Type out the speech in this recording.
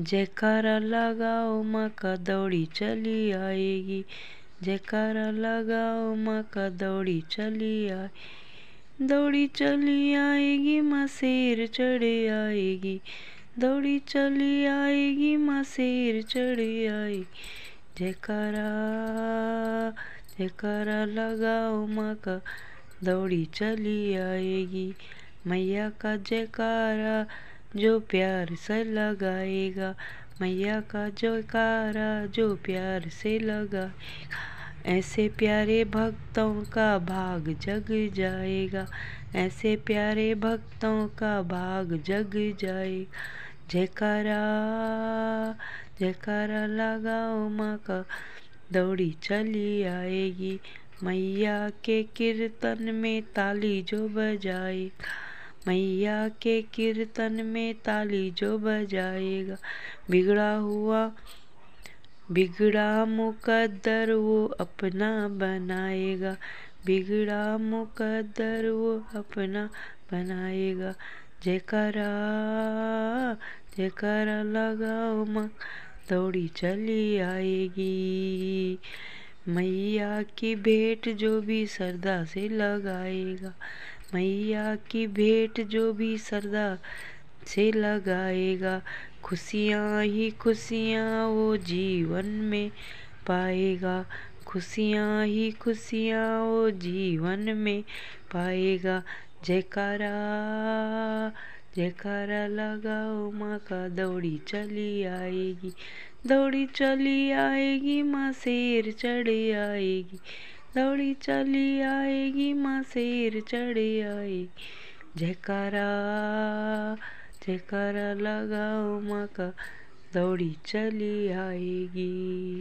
जयकारा लगाओ माँ का दौड़ी चली आएगी। जयकारा लगाओ माँ का दौड़ी चली आए दौड़ी चली आएगी माँ शेर चढ़े आएगी। दौड़ी चली आएगी माँ शेर चढ़े आएगी। जयकारा जयकारा लगाओ माँ का दौड़ी चली आएगी। मैया का जयकारा जो प्यार से लगाएगा, मैया का जयकारा जो प्यार से लगाएगा। ऐसे प्यारे भक्तों का भाग जग जाएगा, ऐसे प्यारे भक्तों का भाग जग जाएगा। जयकारा जयकारा लगाओ माँ का, दौड़ी चली आएगी। मैया के कीर्तन में ताली जो बजाएगा। मैया के कीर्तन में ताली जो बजाएगा। बिगड़ा हुआ, बिगड़ा मुकद्दर वो अपना बनाएगा। बिगड़ा मुकद्दर वो अपना बनाएगा। जयकारा जयकारा लगाओ माँ, दौड़ी चली आएगी। मैया की भेंट जो भी श्रद्धा से लगाएगा। मैया की भेंट जो भी सरदा से लगाएगा, खुशियाँ ही खुशियाँ वो जीवन में पाएगा। खुशियाँ ही खुशियाँ वो जीवन में पाएगा। जयकारा जयकारा लगाओ माँ का, दौड़ी चली आएगी, दौड़ी चली आएगी, माँ शेर चढ़े आएगी। दौड़ी चली आएगी, माँ शेर चढ़े आए जयकारा जयकारा लगाओ माँ का, दौड़ी चली आएगी।